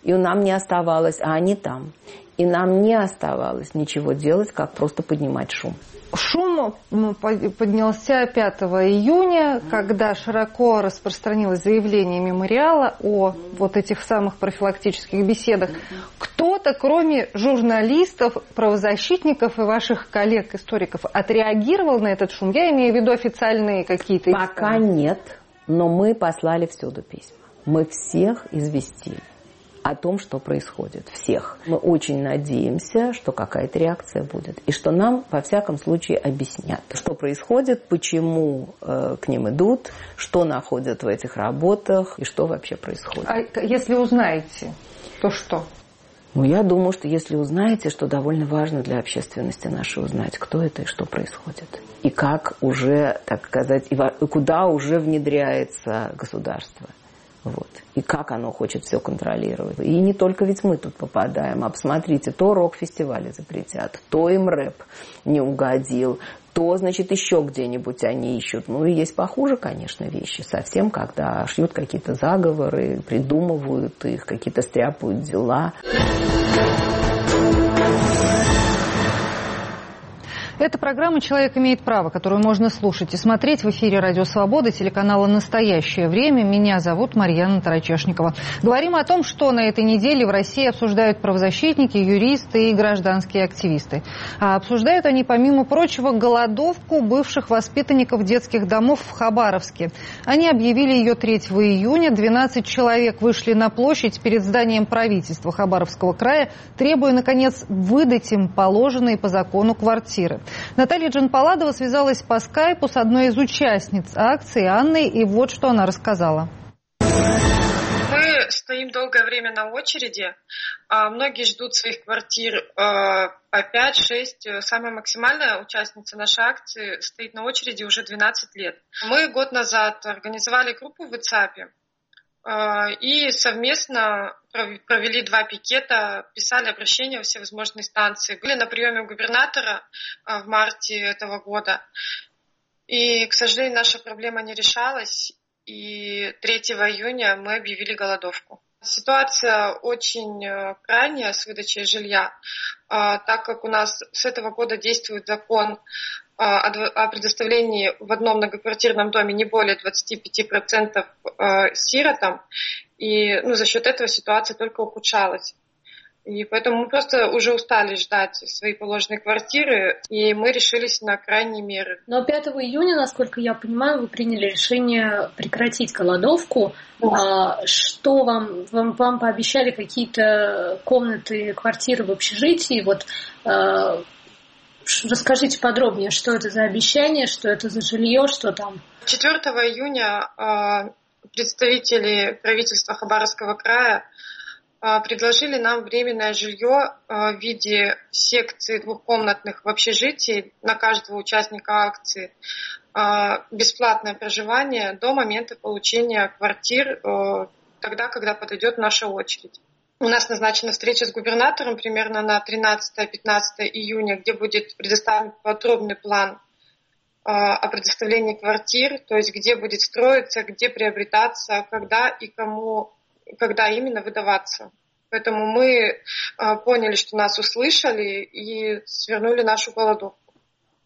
И нам не оставалось, а они там. И нам не оставалось ничего делать, как просто поднимать шум. Шум поднялся 5 июня, когда широко распространилось заявление мемориала о вот этих самых профилактических беседах. Кто-то, кроме журналистов, правозащитников и ваших коллег-историков, отреагировал на этот шум? Я имею в виду официальные какие-то... Пока нет, но мы послали всюду письма. Мы всех известили о том, что происходит. Всех. Мы очень надеемся, что какая-то реакция будет. И что нам, во всяком случае, объяснят, что происходит, почему э, к ним идут, что находят в этих работах и что вообще происходит. А если узнаете, то что? Ну, я думаю, что если узнаете, что довольно важно для общественности нашей узнать, кто это и что происходит. И как уже, так сказать, и куда уже внедряется государство. Вот. И как оно хочет все контролировать. И не только ведь мы тут попадаем, а посмотрите, то рок-фестивали запретят, то им рэп не угодил, то, значит, еще где-нибудь они ищут. Ну, и есть похуже, конечно, вещи. Совсем, когда шьют какие-то заговоры, придумывают их, какие-то стряпают дела. Это программа «Человек имеет право», которую можно слушать и смотреть в эфире «Радио Свобода» телеканала «Настоящее время». Меня зовут Марьяна Тарачешникова. Говорим о том, что на этой неделе в России обсуждают правозащитники, юристы и гражданские активисты. А обсуждают они, помимо прочего, голодовку бывших воспитанников детских домов в Хабаровске. Они объявили ее 3 июня. 12 человек вышли на площадь перед зданием правительства Хабаровского края, требуя, наконец, выдать им положенные по закону квартиры. Наталья Джанпаладова связалась по скайпу с одной из участниц акции Анной, и вот что она рассказала. Мы стоим долгое время на очереди. А, многие ждут своих квартир а, по 5-6. Самая максимальная участница нашей акции стоит на очереди уже 12 лет. Мы год назад организовали группу в WhatsApp и совместно провели два пикета, писали обращения во все возможные станции. Были на приеме у губернатора в марте этого года. И, к сожалению, наша проблема не решалась, и 3 июня мы объявили голодовку. Ситуация очень э, крайняя с выдачей жилья, а, так как у нас с этого года действует закон а, о предоставлении в одном многоквартирном доме не более 25% э, сиротам, и ну, за счет этого ситуация только ухудшалась. И поэтому мы просто уже устали ждать свои положенные квартиры, и мы решились на крайние меры. Но 5 июня, насколько я понимаю, вы приняли решение прекратить голодовку. Да. А, что вам, вам, вам пообещали какие-то комнаты, квартиры в общежитии? Вот а, Расскажите подробнее, что это за обещание, что это за жилье, что там? 4 июня а, представители правительства Хабаровского края а, предложили нам временное жилье а, в виде секции двухкомнатных в общежитии на каждого участника акции, а, бесплатное проживание до момента получения квартир тогда, когда подойдет наша очередь. У нас назначена встреча с губернатором примерно на 13-15 июня, где будет предоставлен подробный план о предоставлении квартир, то есть где будет строиться, где приобретаться, когда и кому когда именно выдаваться. Поэтому мы а, поняли, что нас услышали и свернули нашу голодовку.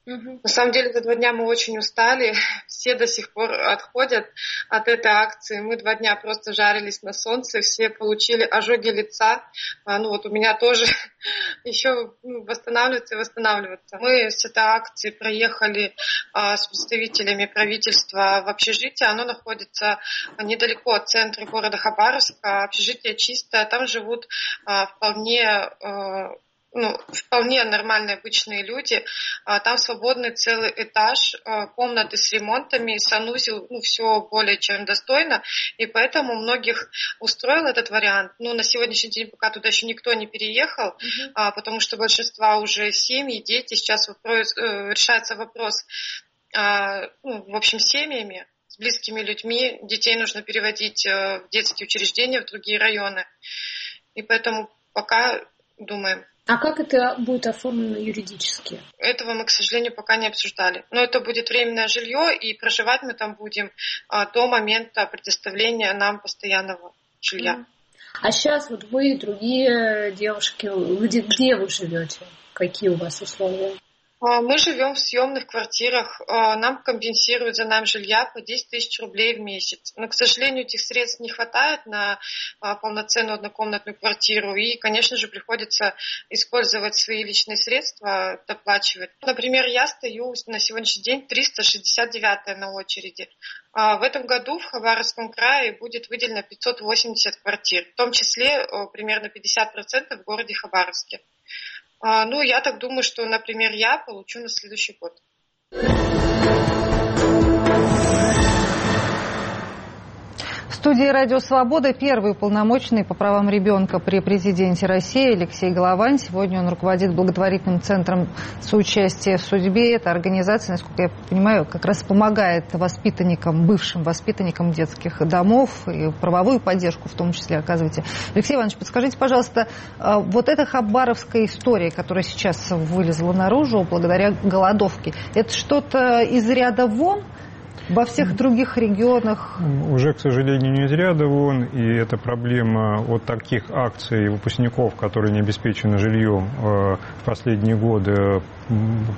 Угу. На самом деле за два дня мы очень устали, все до сих пор отходят от этой акции. Мы два дня просто жарились на солнце, все получили ожоги лица. А, ну вот у меня тоже еще ну, восстанавливаться и восстанавливаться. Мы с этой акции проехали а, с представителями правительства в общежитие. Оно находится недалеко от центра города Хабаровска. Общежитие чистое, там живут а, вполне а, ну, вполне нормальные обычные люди. А, там свободный целый этаж, а, комнаты с ремонтами, санузел, ну, все более чем достойно. И поэтому многих устроил этот вариант. Ну, на сегодняшний день пока туда еще никто не переехал, mm-hmm. потому что большинство уже семьи, дети. Сейчас вопрос, э, решается вопрос, ну, в общем, семьями с близкими людьми. Детей нужно переводить э, в детские учреждения, в другие районы. И поэтому пока думаем. А как это будет оформлено юридически? Этого мы, к сожалению, пока не обсуждали. Но это будет временное жилье, и проживать мы там будем а, до момента предоставления нам постоянного жилья. А сейчас вот вы и другие девушки, где, где вы живете? Какие у вас условия? А, мы живем в съемных квартирах, а, нам компенсируют за нам жилья по 10 тысяч рублей в месяц. Но, к сожалению, этих средств не хватает на а, полноценную однокомнатную квартиру. И, конечно же, приходится использовать свои личные средства, доплачивать. Например, я стою на сегодняшний день 369 на очереди. В этом году в Хабаровском крае будет выделено 580 квартир, в том числе примерно 50% в городе Хабаровске. А, ну, я так думаю, что, например, я получу на следующий год. Студии «Радио Свобода» первый уполномоченный по правам ребенка при президенте России Алексей Головань. Сегодня он руководит благотворительным центром соучастия в судьбе. Эта организация, насколько я понимаю, как раз помогает воспитанникам, бывшим воспитанникам детских домов и правовую поддержку в том числе оказываете. Алексей Иванович, подскажите, пожалуйста, а, вот эта хабаровская история, которая сейчас вылезла наружу благодаря голодовке, это что-то из ряда вон – во всех других регионах? Уже, к сожалению, не из ряда вон, и это проблема от таких акций выпускников, которые не обеспечены жильем э, в последние годы,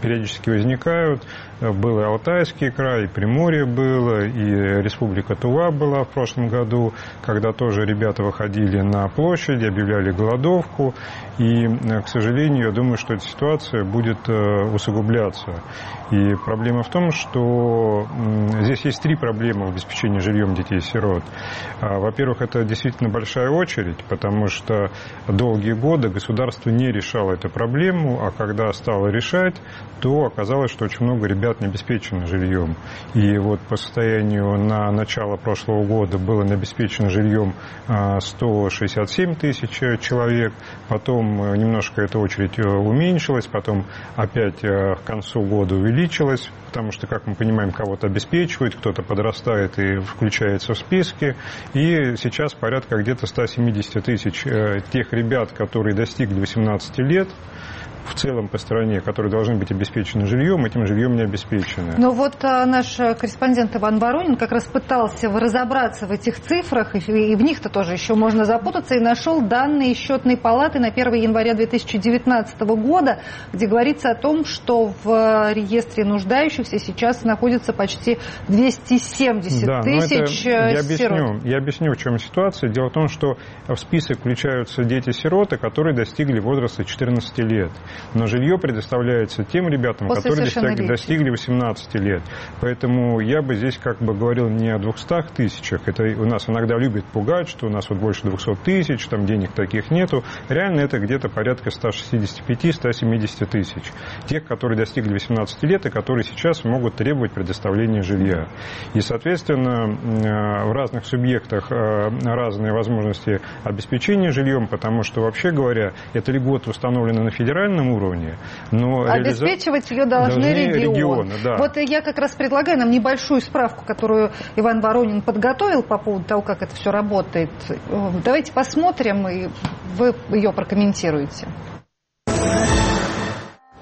периодически возникают. Был и Алтайский край, и Приморье было, и Республика Тува была в прошлом году, когда тоже ребята выходили на площадь, объявляли голодовку. И, к сожалению, я думаю, что эта ситуация будет э, усугубляться. И проблема в том, что здесь есть три проблемы в обеспечении жильем детей-сирот. А, во-первых, это действительно большая очередь, потому что долгие годы государство не решало эту проблему, а когда стало решать, искать, то оказалось, что очень много ребят не обеспечено жильем. И вот по состоянию на начало прошлого года было не обеспечено жильем 167 тысяч человек, потом немножко эта очередь уменьшилась, потом опять к концу года увеличилась, потому что, как мы понимаем, кого-то обеспечивают, кто-то подрастает и включается в списки. И сейчас порядка где-то 170 тысяч э, тех ребят, которые достигли 18 лет, в целом по стране, которые должны быть обеспечены жильем, этим жильем не обеспечены. Но вот а, наш корреспондент Иван Воронин как раз пытался разобраться в этих цифрах, и, и в них-то тоже еще можно запутаться, и нашел данные счетной палаты на 1 января 2019 года, где говорится о том, что в реестре нуждающихся сейчас находится почти 270 да, тысяч это, я объясню, сирот. Я объясню, в чем ситуация. Дело в том, что в список включаются дети-сироты, которые достигли возраста 14 лет. Но жилье предоставляется тем ребятам, После которые достигли, достигли 18 лет. Поэтому я бы здесь как бы говорил не о 200 тысячах. Это у нас иногда любят пугать, что у нас вот больше 200 тысяч, там денег таких нету. Реально это где-то порядка 165-170 тысяч. Тех, которые достигли 18 лет и которые сейчас могут требовать предоставления жилья. И, соответственно, э, в разных субъектах э, разные возможности обеспечения жильем, потому что, вообще говоря, эта льгота установлена на федеральном федеральном уровне, но обеспечивать ее должны, должны регионы. регионы да. Вот я как раз предлагаю нам небольшую справку, которую Иван Воронин подготовил по поводу того, как это все работает. Давайте посмотрим, и вы ее прокомментируете.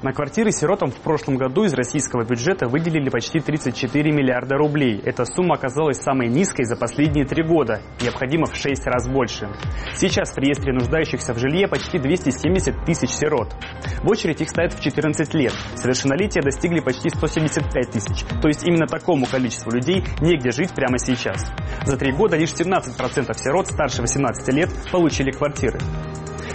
На квартиры сиротам в прошлом году из российского бюджета выделили почти 34 миллиарда рублей. Эта сумма оказалась самой низкой за последние три года, необходимо в 6 раз больше. Сейчас в реестре нуждающихся в жилье почти 270 тысяч сирот. В очередь их стоят в 14 лет. Совершеннолетия достигли почти 175 тысяч. То есть именно такому количеству людей негде жить прямо сейчас. За три года лишь 17% сирот старше 18 лет получили квартиры.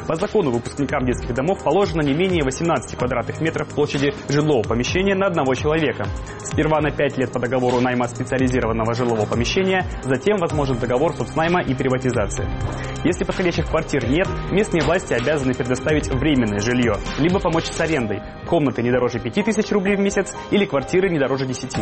По закону выпускникам детских домов положено не менее 18 квадратных метров площади жилого помещения на одного человека. Сперва на 5 лет по договору найма специализированного жилого помещения, затем возможен договор соцнайма и приватизации. Если подходящих квартир нет, местные власти обязаны предоставить временное жилье, либо помочь с арендой, комнаты не дороже 5000 рублей в месяц или квартиры не дороже 10.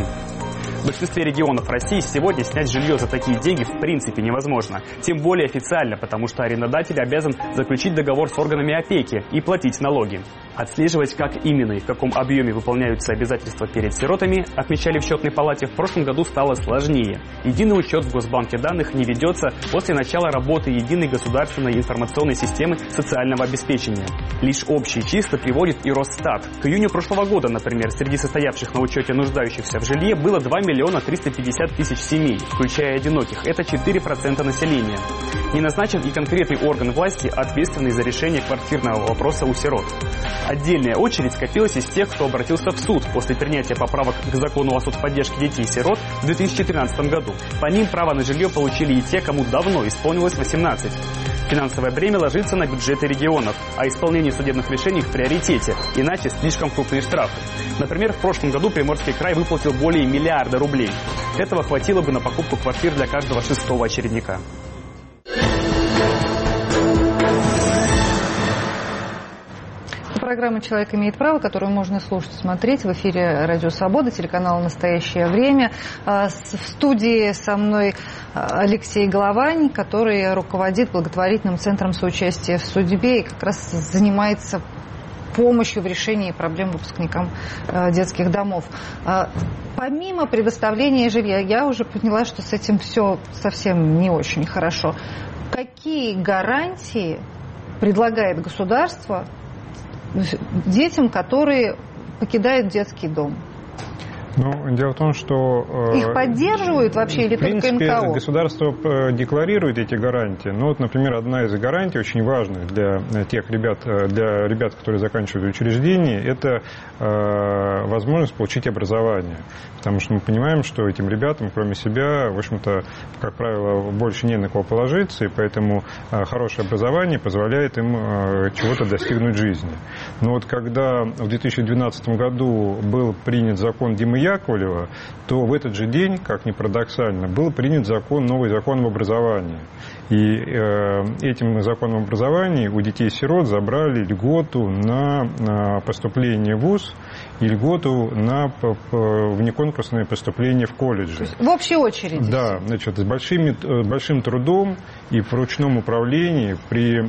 В большинстве регионов России сегодня снять жилье за такие деньги в принципе невозможно. Тем более официально, потому что арендодатель обязан заключить договор с органами опеки и платить налоги. Отслеживать, как именно и в каком объеме выполняются обязательства перед сиротами, отмечали в счетной палате, в прошлом году стало сложнее. Единый учет в Госбанке данных не ведется после начала работы единой государственной информационной системы социального обеспечения. Лишь общие числа приводит и Росстат. К июню прошлого года, например, среди состоявших на учете нуждающихся в жилье было 2 миллиона 350 тысяч семей, включая одиноких. Это 4% населения. Не назначен и конкретный орган власти, ответственный за решение квартирного вопроса у сирот. Отдельная очередь скопилась из тех, кто обратился в суд после принятия поправок к закону о соцподдержке детей и сирот в 2013 году. По ним право на жилье получили и те, кому давно исполнилось 18. Финансовое бремя ложится на бюджеты регионов, а исполнение судебных решений в приоритете, иначе слишком крупные штрафы. Например, в прошлом году Приморский край выплатил более миллиарда рублей. Этого хватило бы на покупку квартир для каждого шестого очередника. программа «Человек имеет право», которую можно слушать, смотреть в эфире «Радио Свобода», телеканал «Настоящее время». А, в студии со мной а, Алексей Головань, который руководит благотворительным центром соучастия в судьбе и как раз занимается помощью в решении проблем выпускникам а, детских домов. Помимо предоставления жилья, я уже поняла, что с этим все совсем не очень хорошо. Какие гарантии предлагает государство детям, которые покидают детский дом. Ну, дело в том, что... Э, Их поддерживают вообще или принципе, только НКО? государство э, декларирует эти гарантии. Ну, вот, например, одна из гарантий, очень важных для тех ребят, э, для ребят, которые заканчивают учреждение, это возможность получить образование. Потому что мы понимаем, что этим ребятам, кроме себя, в общем-то, как правило, больше не на кого положиться, и поэтому хорошее образование позволяет им чего-то достигнуть жизни. Но вот когда в 2012 году был принят закон Димы Яковлева, то в этот же день, как ни парадоксально, был принят закон, новый закон об образовании. И этим законом образования у детей-сирот забрали льготу на поступление в ВУЗ и льготу на внеконкурсное поступление в колледже. в общей очереди? Да, значит, с большими, большим трудом и в ручном управлении, при,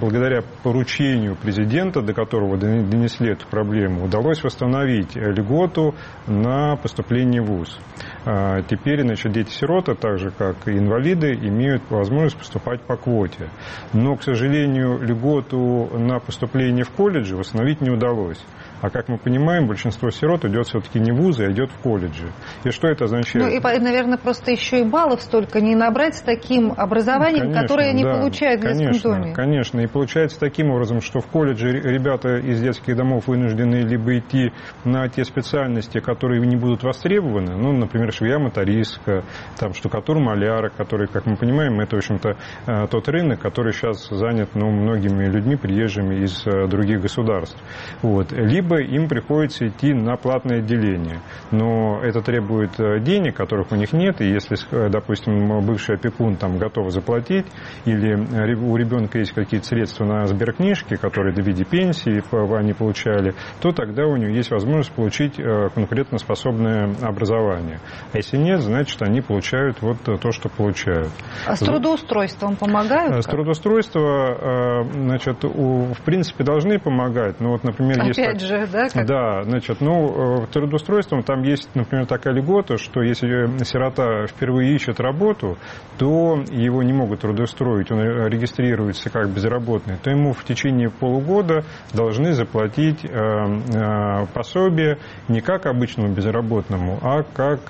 благодаря поручению президента, до которого донесли эту проблему, удалось восстановить льготу на поступление в ВУЗ. А, теперь значит, дети-сироты, так же как и инвалиды, имеют возможность поступать по квоте. Но, к сожалению, льготу на поступление в колледже восстановить не удалось. А как мы понимаем, большинство сирот идет все-таки не в вузы, а идет в колледжи. И что это означает? Ну и, наверное, просто еще и баллов столько не набрать с таким образованием, конечно, которое они да, получают в детском конечно, доме. Конечно, и получается таким образом, что в колледже ребята из детских домов вынуждены либо идти на те специальности, которые не будут востребованы, ну, например, швея-мотористка, там, штукатур-маляра, который, как мы понимаем, это, в общем-то, э, тот рынок, который сейчас занят ну, многими людьми, приезжими из э, других государств. Вот. Либо либо им приходится идти на платное отделение. Но это требует э, денег, которых у них нет, и если, э, допустим, бывший опекун там готов заплатить, или у ребенка есть какие-то средства на сберкнижке, которые в виде пенсии они получали, то тогда у него есть возможность получить э, конкурентоспособное образование. А если нет, значит, они получают вот то, что получают. А с трудоустройством помогают? С трудоустройством, значит, в принципе, должны помогать. Но вот, например, Опять есть... же, да? Как... Да, значит, ну, э, трудоустройством там есть, например, такая льгота, что если сирота впервые ищет работу, то его не могут трудоустроить, он регистрируется как безработный, то ему в течение полугода должны заплатить э, э, пособие не как обычному безработному, а как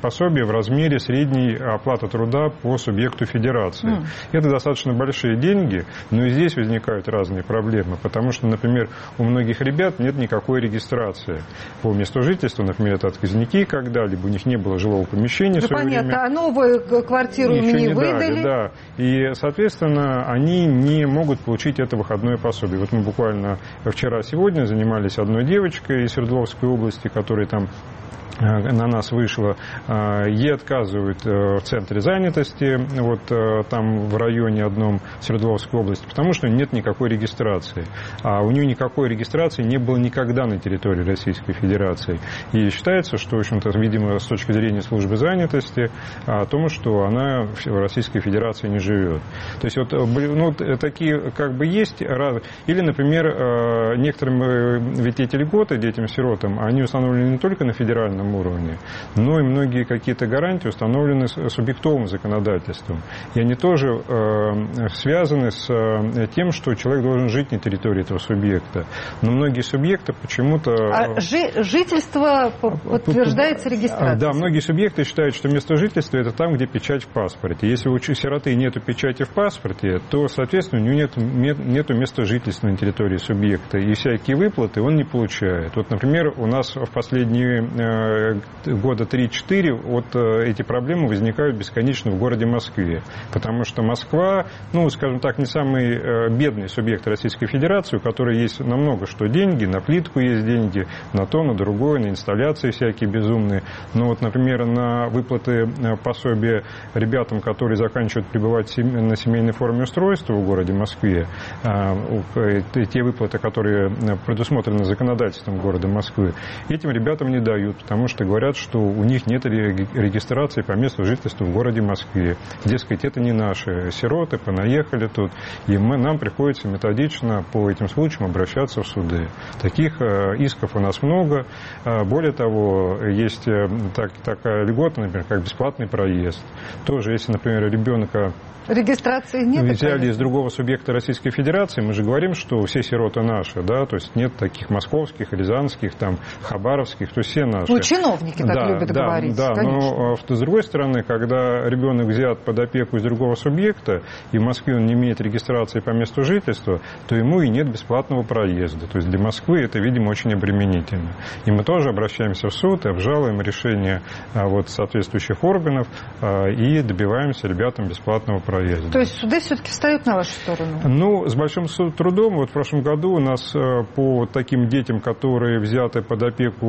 пособие в размере средней оплаты труда по субъекту федерации. Mm. Это достаточно большие деньги, но и здесь возникают разные проблемы, потому что, например, у многих ребят нет никакой регистрации по месту жительства, например, это отказники когда-либо, у них не было жилого помещения да понятно, время. а новую квартиру им не, не выдали? Дали, да, и, соответственно, они не могут получить это выходное пособие. Вот мы буквально вчера-сегодня занимались одной девочкой из Свердловской области, которая там на нас вышло, э, ей отказывают э, в центре занятости, вот там в районе одном Свердловской области, потому что нет никакой регистрации. А у нее никакой регистрации не было никогда на территории Российской Федерации. И считается, что, в общем-то, видимо, с точки зрения службы занятости, о том, что она в Российской Федерации не живет. То есть вот ну, такие как бы есть. Или, например, некоторым ведь эти льготы детям-сиротам, они установлены не только на федеральном федеральном уровне, но и многие какие-то гарантии установлены субъектовым законодательством. И они тоже э, связаны с э, тем, что человек должен жить на территории этого субъекта. Но многие субъекты почему-то... А жи- жительство подтверждается регистрацией? Да, многие субъекты считают, что место жительства это там, где печать в паспорте. Если у сироты нет печати в паспорте, то, соответственно, у него нет, нет места жительства на территории субъекта. И всякие выплаты он не получает. Вот, например, у нас в последние э, года 3-4 вот э, эти проблемы возникают бесконечно в городе Москве. Потому что Москва, ну, скажем так, не самый э, бедный субъект Российской Федерации, у которой есть намного что деньги, на плитку есть деньги, на то, на другое, на инсталляции всякие безумные. Но вот, например, на выплаты э, пособия ребятам, которые заканчивают пребывать на семейной форме устройства в городе Москве, те выплаты, которые предусмотрены законодательством города Москвы, этим ребятам не дают, потому потому что говорят, что у них нет регистрации по месту жительства в городе Москве. Дескать, это не наши сироты, понаехали тут, и мы, нам приходится методично по этим случаям обращаться в суды. Таких э, исков у нас много. Э, более того, есть э, так, такая льгота, например, как бесплатный проезд. Тоже, если, например, ребенка Регистрации нет? Взяли из другого субъекта Российской Федерации, мы же говорим, что все сироты наши, да, то есть нет таких московских, рязанских, там, хабаровских, то есть все наши. Ну, чиновники так да, любят да, говорить, Да, конечно. но а, с другой стороны, когда ребенок взят под опеку из другого субъекта, и в Москве он не имеет регистрации по месту жительства, то ему и нет бесплатного проезда. То есть для Москвы это, видимо, очень обременительно. И мы тоже обращаемся в суд и обжалуем решение а, вот, соответствующих органов а, и добиваемся ребятам бесплатного проезда. То есть суды все-таки встают на вашу сторону? Ну, с большим трудом. Вот в прошлом году у нас по таким детям, которые взяты под опеку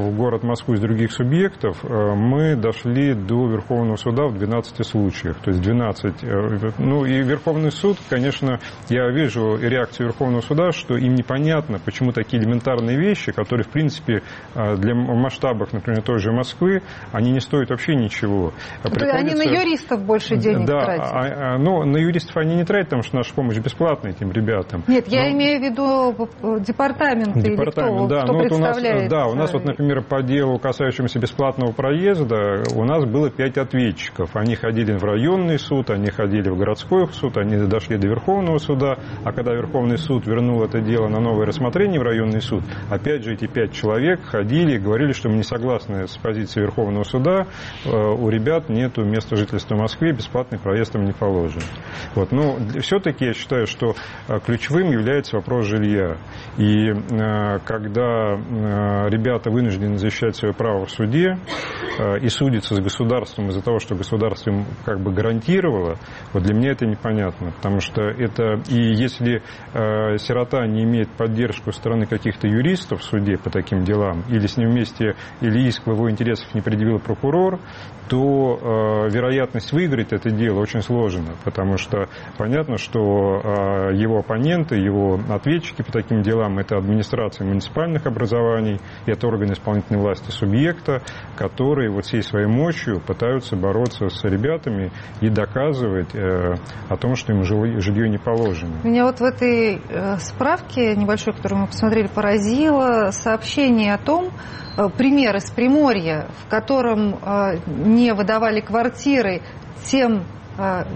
в город Москву из других субъектов, мы дошли до Верховного суда в 12 случаях. То есть 12. Ну и Верховный суд, конечно, я вижу реакцию Верховного суда, что им непонятно, почему такие элементарные вещи, которые, в принципе, для масштабов, например, той же Москвы, они не стоят вообще ничего. Приходится... Они на юристов больше денег да, тратят. А, а, но на юристов они не тратят, потому что наша помощь бесплатная этим ребятам. Нет, но... я имею в виду э, департамент, кто, да. кто ну, вот у нас. Да, у нас вот, например, по делу, касающемуся бесплатного проезда, у нас было пять ответчиков. Они ходили в районный суд, они ходили в городской суд, они дошли до Верховного суда, а когда Верховный суд вернул это дело на новое рассмотрение в районный суд, опять же эти пять человек ходили и говорили, что мы не согласны с позицией Верховного суда, э, у ребят нет места жительства в Москве, бесплатный проезд им не положен. Вот. Но все-таки я считаю, что э, ключевым является вопрос жилья. И э, когда ребята вынуждены защищать свое право в суде и судиться с государством из-за того, что государство им как бы гарантировало, вот для меня это непонятно, потому что это и если сирота не имеет поддержку стороны каких-то юристов в суде по таким делам, или с ним вместе, или иск в его интересах не предъявил прокурор, то э, вероятность выиграть это дело очень сложна, потому что понятно, что э, его оппоненты, его ответчики по таким делам это администрация муниципальных образований, это органы исполнительной власти субъекта, которые вот всей своей мощью пытаются бороться с ребятами и доказывать э, о том, что им жилье не положено. Меня вот в этой э, справке небольшой, которую мы посмотрели, поразило сообщение о том, э, пример из Приморья, в котором э, не выдавали квартиры тем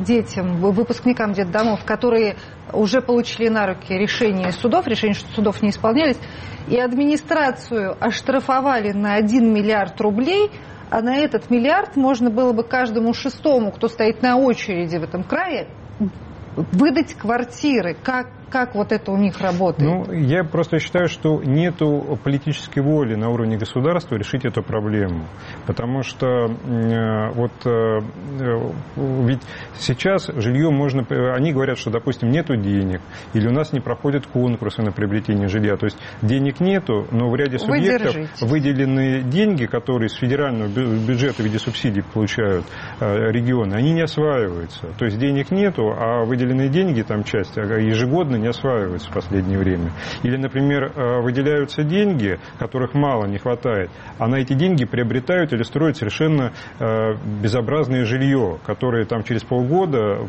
детям, выпускникам детдомов, которые уже получили на руки решение судов, решение судов не исполнялись, и администрацию оштрафовали на 1 миллиард рублей, а на этот миллиард можно было бы каждому шестому, кто стоит на очереди в этом крае, выдать квартиры. Как, как вот это у них работает? Ну, я просто считаю, что нет политической воли на уровне государства решить эту проблему. Потому что э, вот э, ведь сейчас жилье можно... Они говорят, что, допустим, нету денег, или у нас не проходят конкурсы на приобретение жилья. То есть денег нету, но в ряде субъектов выделены деньги, которые с федерального бюджета в виде субсидий получают э, регионы, они не осваиваются. То есть денег нету, а выделенные деньги, там часть, ежегодно не осваиваются в последнее время. Или, например, э, выделяются деньги, которых мало не хватает, а на эти деньги приобретают или строят совершенно э, безобразное жилье, которое там через полгода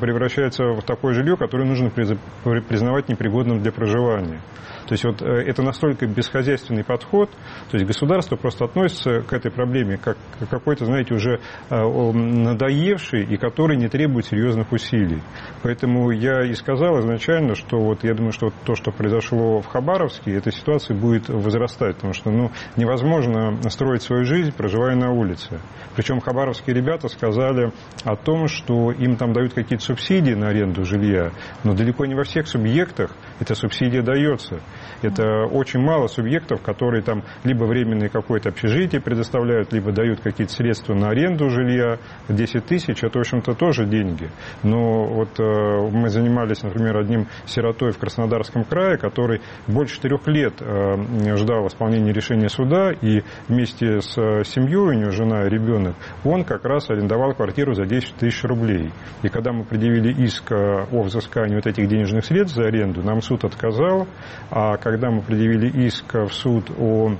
превращается в такое жилье, которое нужно признавать непригодным для проживания. То есть вот э, это настолько бесхозяйственный подход, то есть государство просто относится к этой проблеме как к какой-то, знаете, уже э, надоевший и который не требует серьезных усилий. Поэтому я и сказал изначально, что вот я думаю, что то, что произошло в Хабаровске, эта ситуация будет возрастать, потому что ну, невозможно строить свою жизнь, проживая на улице. Причем хабаровские ребята сказали о том, что им там дают какие-то субсидии на аренду жилья, но далеко не во всех субъектах эта субсидия дается. Это очень мало субъектов, которые там либо временное какое-то общежитие предоставляют, либо дают какие-то средства на аренду жилья. 10 тысяч – это, в общем-то, тоже деньги. Но вот э, мы занимались, например, одним сиротой в Краснодарском крае, который больше четырех лет э, ждал исполнения решения суда, и вместе с э, семьей, у него жена и ребенок, он как раз арендовал квартиру за 10 тысяч рублей. И когда мы предъявили иск о взыскании вот этих денежных средств за аренду, нам суд отказал, а когда мы предъявили иск в суд о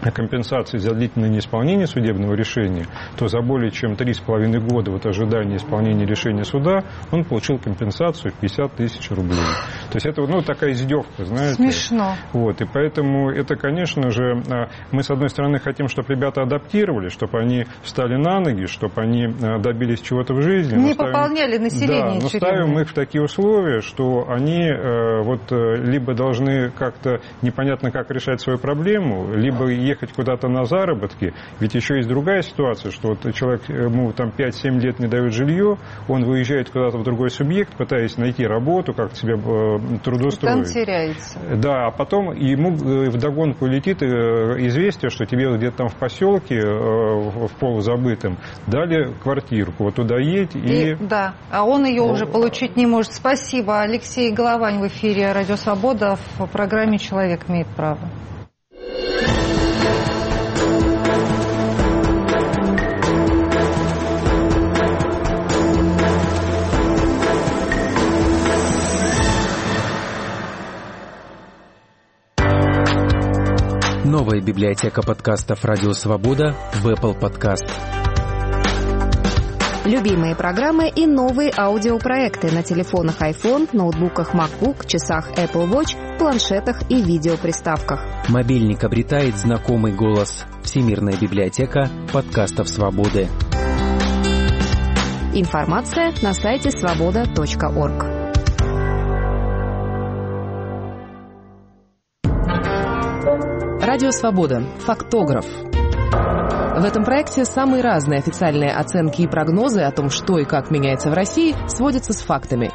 компенсации за длительное неисполнение судебного решения, то за более чем 3,5 года вот ожидания исполнения решения суда он получил компенсацию в 50 тысяч рублей. То есть это ну, такая издевка, знаете. Смешно. Вот, и поэтому это, конечно же, а, мы, с одной стороны, хотим, чтобы ребята адаптировали, чтобы они встали на ноги, чтобы они а, добились чего-то в жизни. Не ставим, пополняли население. Да, но ставим их в такие условия, что они э, вот э, либо должны как-то непонятно как решать свою проблему, либо ехать куда-то на заработки, ведь еще есть другая ситуация, что вот человек, ему там 5-7 лет не дают жилье, он выезжает куда-то в другой субъект, пытаясь найти работу, как себя э, трудоустроить. Там теряется. Да, а потом ему э, вдогонку летит э, известие, что тебе где-то там в поселке, в полузабытом, дали квартирку, вот туда едь и... и... Да, а он ее ну, уже получить не может. Спасибо. Алексей Головань в эфире «Радио Свобода» в программе «Человек имеет право». Новая библиотека подкастов «Радио Свобода» в Apple Podcast. Любимые программы и новые аудиопроекты на телефонах iPhone, ноутбуках MacBook, часах Apple Watch, планшетах и видеоприставках. Мобильник обретает знакомый голос. Всемирная библиотека подкастов «Свободы». Информация на сайте свобода.орг. Радио «Свобода». Фактограф. В этом проекте самые разные официальные оценки и прогнозы о том, что и как меняется в России, сводятся с фактами